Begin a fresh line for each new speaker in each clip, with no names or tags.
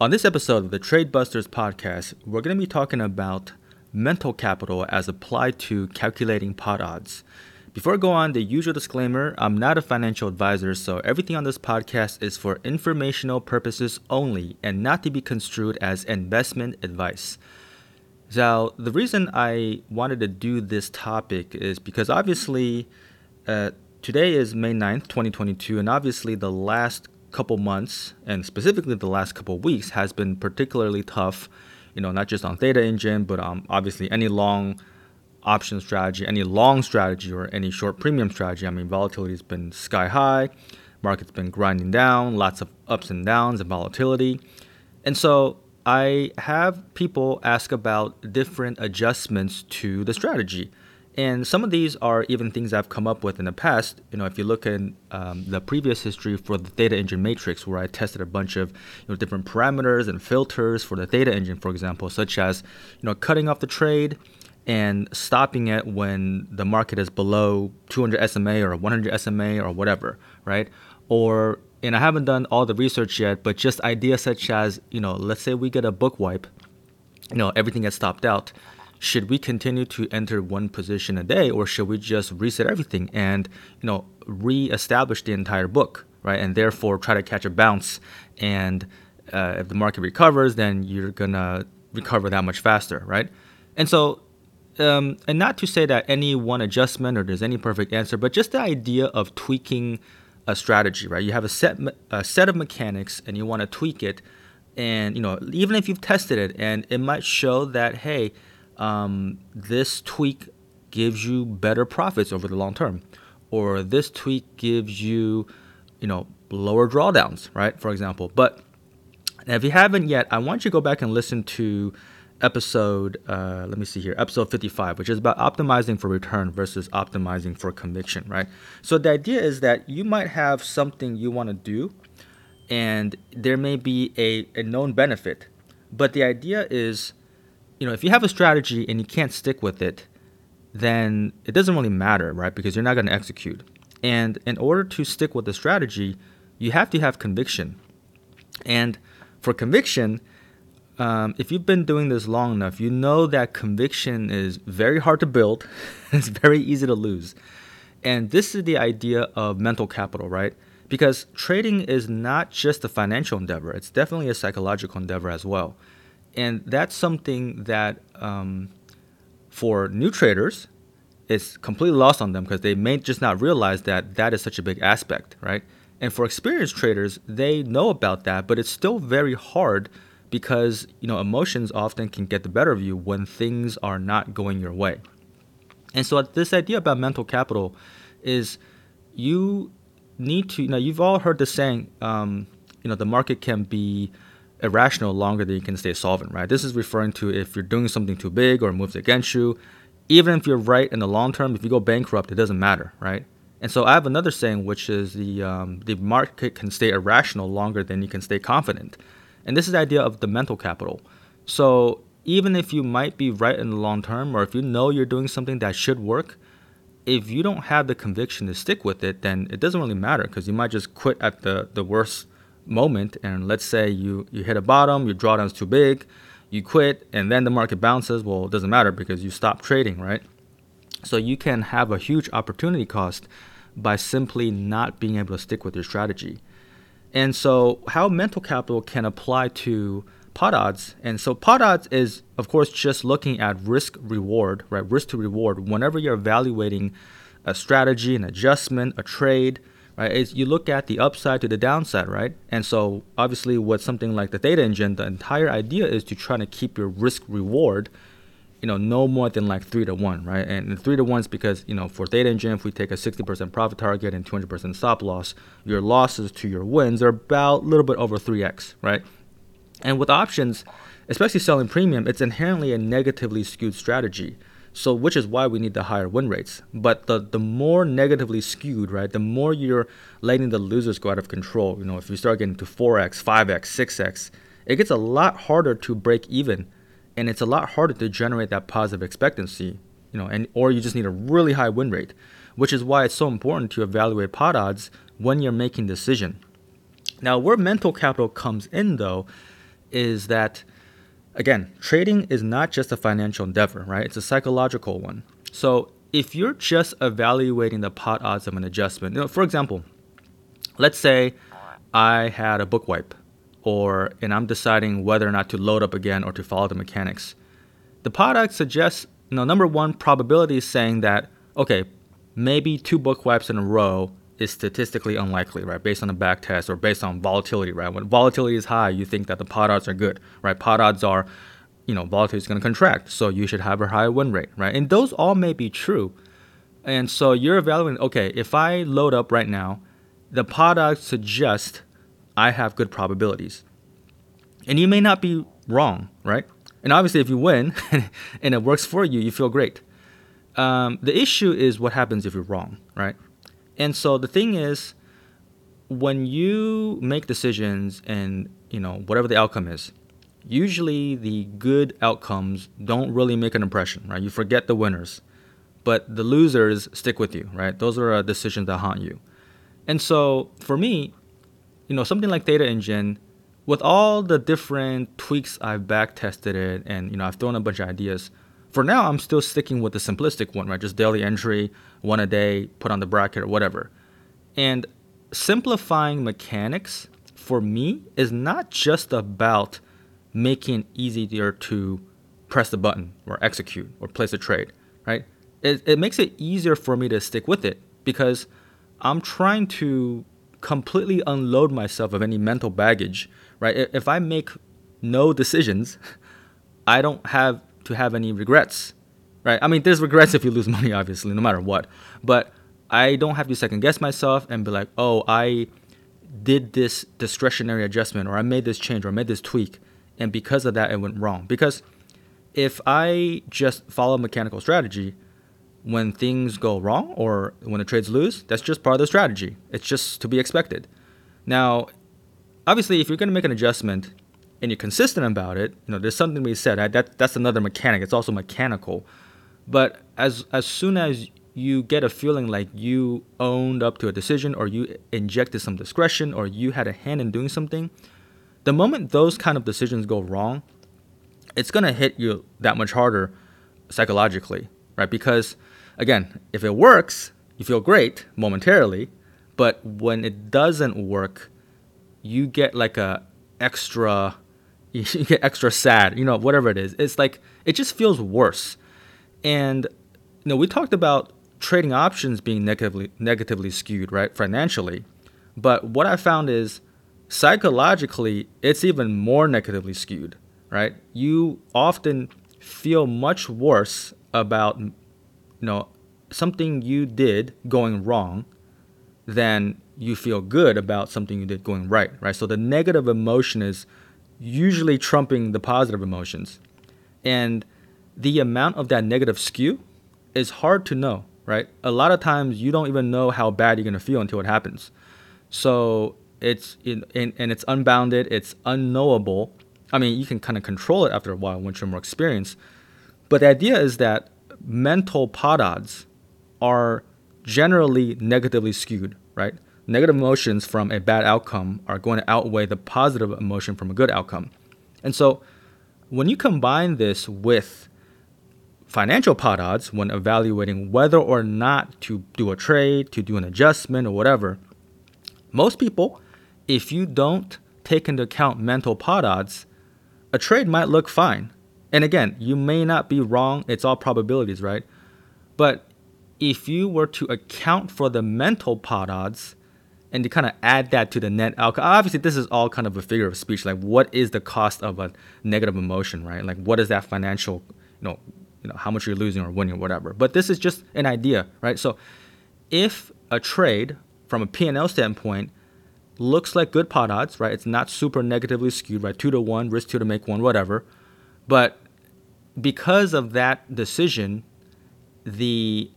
On this episode of the Trade Busters podcast, we're going to be talking about mental capital as applied to calculating pot odds. Before I go on, the usual disclaimer I'm not a financial advisor, so everything on this podcast is for informational purposes only and not to be construed as investment advice. So, the reason I wanted to do this topic is because obviously uh, today is May 9th, 2022, and obviously the last couple months and specifically the last couple weeks has been particularly tough you know not just on theta engine but um, obviously any long option strategy any long strategy or any short premium strategy. I mean volatility has been sky high market's been grinding down lots of ups and downs and volatility. And so i have people ask about different adjustments to the strategy and some of these are even things I've come up with in the past. You know, if you look at um, the previous history for the Theta Engine matrix, where I tested a bunch of you know different parameters and filters for the Theta Engine, for example, such as you know cutting off the trade and stopping it when the market is below 200 SMA or 100 SMA or whatever, right? Or and I haven't done all the research yet, but just ideas such as you know, let's say we get a book wipe, you know, everything gets stopped out should we continue to enter one position a day or should we just reset everything and you know re-establish the entire book right? And therefore try to catch a bounce. And uh, if the market recovers then you're gonna recover that much faster right? And so um, and not to say that any one adjustment or there's any perfect answer but just the idea of tweaking a strategy right? You have a set a set of mechanics and you want to tweak it. And you know even if you've tested it and it might show that hey um, this tweak gives you better profits over the long term, or this tweak gives you, you know, lower drawdowns, right? For example. But if you haven't yet, I want you to go back and listen to episode, uh, let me see here, episode 55, which is about optimizing for return versus optimizing for conviction, right? So the idea is that you might have something you want to do, and there may be a, a known benefit, but the idea is you know, if you have a strategy and you can't stick with it, then it doesn't really matter, right? Because you're not going to execute. And in order to stick with the strategy, you have to have conviction. And for conviction, um, if you've been doing this long enough, you know that conviction is very hard to build, it's very easy to lose. And this is the idea of mental capital, right? Because trading is not just a financial endeavor, it's definitely a psychological endeavor as well and that's something that um, for new traders is completely lost on them because they may just not realize that that is such a big aspect, right? And for experienced traders, they know about that, but it's still very hard because you know emotions often can get the better of you when things are not going your way. And so this idea about mental capital is you need to you know you've all heard the saying um, you know the market can be irrational longer than you can stay solvent, right? This is referring to if you're doing something too big or moves against you. Even if you're right in the long term, if you go bankrupt, it doesn't matter, right? And so I have another saying, which is the um, the market can stay irrational longer than you can stay confident, and this is the idea of the mental capital. So even if you might be right in the long term, or if you know you're doing something that should work, if you don't have the conviction to stick with it, then it doesn't really matter because you might just quit at the the worst moment and let's say you, you hit a bottom, your drawdown's too big, you quit, and then the market bounces, well, it doesn't matter because you stop trading, right? So you can have a huge opportunity cost by simply not being able to stick with your strategy. And so, how mental capital can apply to pot odds. And so, pot odds is, of course, just looking at risk reward, right? Risk to reward. Whenever you're evaluating a strategy, an adjustment, a trade, right? Is you look at the upside to the downside, right? And so obviously with something like the Theta Engine, the entire idea is to try to keep your risk reward, you know, no more than like three to one, right? And three to one is because, you know, for Theta Engine, if we take a 60% profit target and 200% stop loss, your losses to your wins are about a little bit over 3x, right? And with options, especially selling premium, it's inherently a negatively skewed strategy. So which is why we need the higher win rates. But the the more negatively skewed, right, the more you're letting the losers go out of control. You know, if you start getting to 4x, 5x, 6x, it gets a lot harder to break even and it's a lot harder to generate that positive expectancy, you know, and or you just need a really high win rate, which is why it's so important to evaluate pot odds when you're making decision. Now, where mental capital comes in though is that again, trading is not just a financial endeavor, right? It's a psychological one. So if you're just evaluating the pot odds of an adjustment, you know, for example, let's say I had a book wipe or and I'm deciding whether or not to load up again or to follow the mechanics. The pot odds suggests, you know, number one probability is saying that okay, maybe two book wipes in a row is statistically unlikely, right? Based on a back test or based on volatility, right? When volatility is high, you think that the pot odds are good, right? Pot odds are, you know, volatility is going to contract, so you should have a higher win rate, right? And those all may be true. And so you're evaluating, okay, if I load up right now, the pot odds suggest I have good probabilities. And you may not be wrong, right? And obviously, if you win and it works for you, you feel great. Um, the issue is what happens if you're wrong, right? And so the thing is, when you make decisions and you know whatever the outcome is, usually the good outcomes don't really make an impression, right? You forget the winners, but the losers stick with you, right? Those are uh, decisions that haunt you. And so for me, you know, something like Theta Engine, with all the different tweaks I've back tested it and you know I've thrown a bunch of ideas for now, I'm still sticking with the simplistic one, right? Just daily entry, one a day, put on the bracket or whatever. And simplifying mechanics for me is not just about making it easier to press the button or execute or place a trade, right? It, it makes it easier for me to stick with it because I'm trying to completely unload myself of any mental baggage, right? If I make no decisions, I don't have to have any regrets, right? I mean, there's regrets if you lose money, obviously, no matter what. But I don't have to second guess myself and be like, oh, I did this discretionary adjustment, or I made this change, or I made this tweak, and because of that, it went wrong. Because if I just follow mechanical strategy, when things go wrong or when the trades lose, that's just part of the strategy. It's just to be expected. Now, obviously, if you're going to make an adjustment and you're consistent about it, you know, there's something we said. That that's another mechanic. It's also mechanical. But as as soon as you get a feeling like you owned up to a decision or you injected some discretion or you had a hand in doing something, the moment those kind of decisions go wrong, it's going to hit you that much harder psychologically, right? Because again, if it works, you feel great momentarily, but when it doesn't work, you get like a extra you get extra sad, you know, whatever it is. It's like it just feels worse. And you know, we talked about trading options being negatively negatively skewed, right, financially. But what I found is psychologically it's even more negatively skewed, right? You often feel much worse about you know something you did going wrong than you feel good about something you did going right, right? So the negative emotion is usually trumping the positive emotions. And the amount of that negative skew is hard to know, right? A lot of times you don't even know how bad you're going to feel until it happens. So it's in, in, and it's unbounded, it's unknowable. I mean, you can kind of control it after a while once you're more experienced. But the idea is that mental pot odds are generally negatively skewed, right? Negative emotions from a bad outcome are going to outweigh the positive emotion from a good outcome. And so when you combine this with financial pot odds when evaluating whether or not to do a trade, to do an adjustment, or whatever, most people, if you don't take into account mental pot odds, a trade might look fine. And again, you may not be wrong, it's all probabilities, right? But if you were to account for the mental pot odds, and to kind of add that to the net outcome. Obviously, this is all kind of a figure of speech. Like, what is the cost of a negative emotion, right? Like, what is that financial, you know, you know, how much you're losing or winning or whatever. But this is just an idea, right? So, if a trade from a P&L standpoint looks like good pot odds, right? It's not super negatively skewed, right? Two to one, risk two to make one, whatever. But because of that decision, the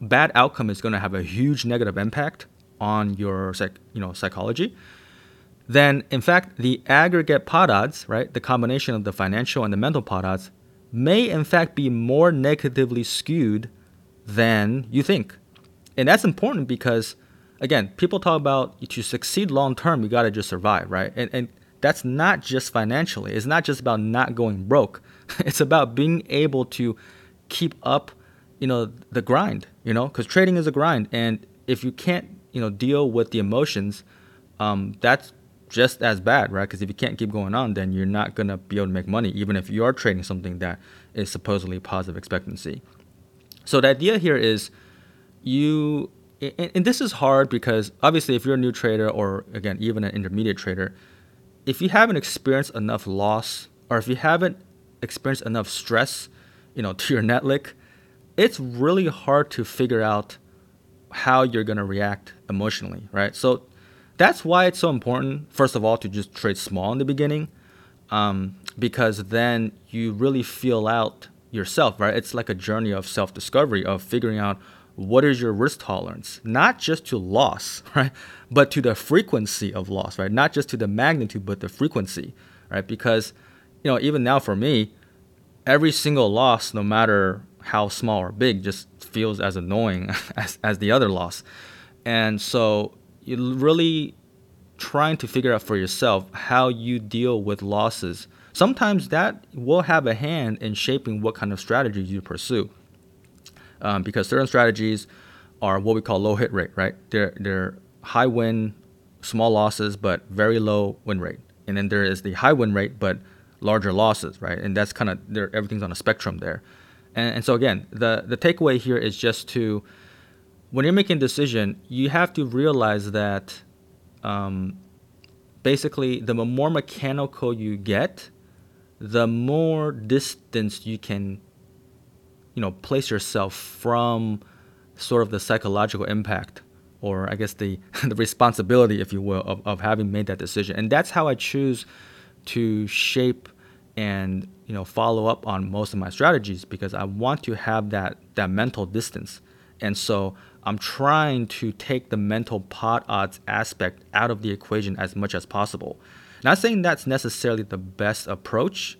bad outcome is going to have a huge negative impact on your psych, you know psychology, then in fact the aggregate pot odds, right, the combination of the financial and the mental pot odds, may in fact be more negatively skewed than you think, and that's important because again, people talk about to succeed long term, you got to just survive, right, and and that's not just financially. It's not just about not going broke. it's about being able to keep up, you know, the grind, you know, because trading is a grind. And if you can't, you know, deal with the emotions, um, that's just as bad, right? Because if you can't keep going on, then you're not to be able to make money, even if you are trading something that is supposedly positive expectancy. So the idea here is you, and, and this is hard because obviously, if you're a new trader or again, even an intermediate trader, if you haven't experienced enough loss or if you haven't experienced enough stress, you know, to your net liq, it's really hard to figure out how you're going to react emotionally, right? So that's why it's so important, first of all, to just trade small in the beginning, um, because then you really feel out yourself, right? It's like a journey of self discovery, of figuring out what is your risk tolerance, not just to loss, right? But to the frequency of loss, right? Not just to the magnitude, but the frequency, right? Because, you know, even now for me, every single loss, no matter how small or big, just feels as annoying as, as the other loss. And so you're really trying to figure out for yourself how you deal with losses. Sometimes that will have a hand in shaping what kind of strategy you pursue. Um, because certain strategies are what we call low hit rate, right? They're, they're high win, small losses, but very low win rate. And then there is the high win rate, but larger losses, right? And that's kind of there. Everything's on a spectrum there. And, and so again, the the takeaway here is just to when you're making a decision, you have to realize that um, basically the more mechanical you get, the more distance you can, you know, place yourself from sort of the psychological impact or I guess the the responsibility, if you will, of, of having made that decision. And that's how I choose to shape and you know follow up on most of my strategies because I want to have that that mental distance. And so I'm trying to take the mental pot odds aspect out of the equation as much as possible. Not saying that's necessarily the best approach.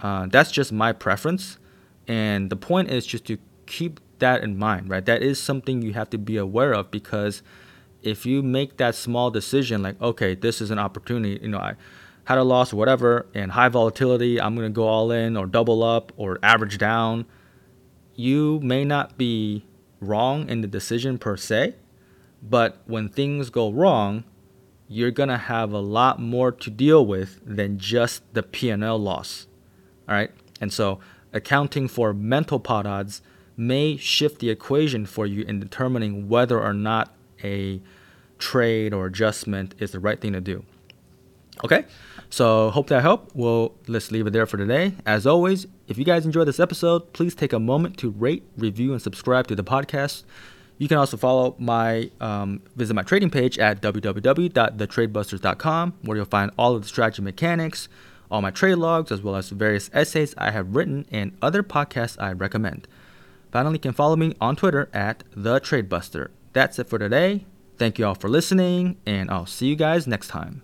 Uh, that's just my preference. And the point is just to keep that in mind, right? That is something you have to be aware of because if you make that small decision, like, okay, this is an opportunity, you know, I had a loss or whatever, and high volatility, I'm going to go all in or double up or average down, you may not be wrong in the decision per se, but when things go wrong, you're gonna have a lot more to deal with than just the P&L loss. All right, and so accounting for mental pot odds may shift the equation for you in determining whether or not a trade or adjustment is the right thing to do. Okay, so hope that helped. Well, let's leave it there for today. As always, if you guys enjoyed this episode, please take a moment to rate, review, and subscribe to the podcast. You can also follow my um, visit my trading page at www.thetradebusters.com, where you'll find all of the strategy mechanics, all my trade logs, as well as various essays I have written and other podcasts I recommend. Finally, you can follow me on Twitter at the Tradebuster. That's it for today. Thank you all for listening, and I'll see you guys next time.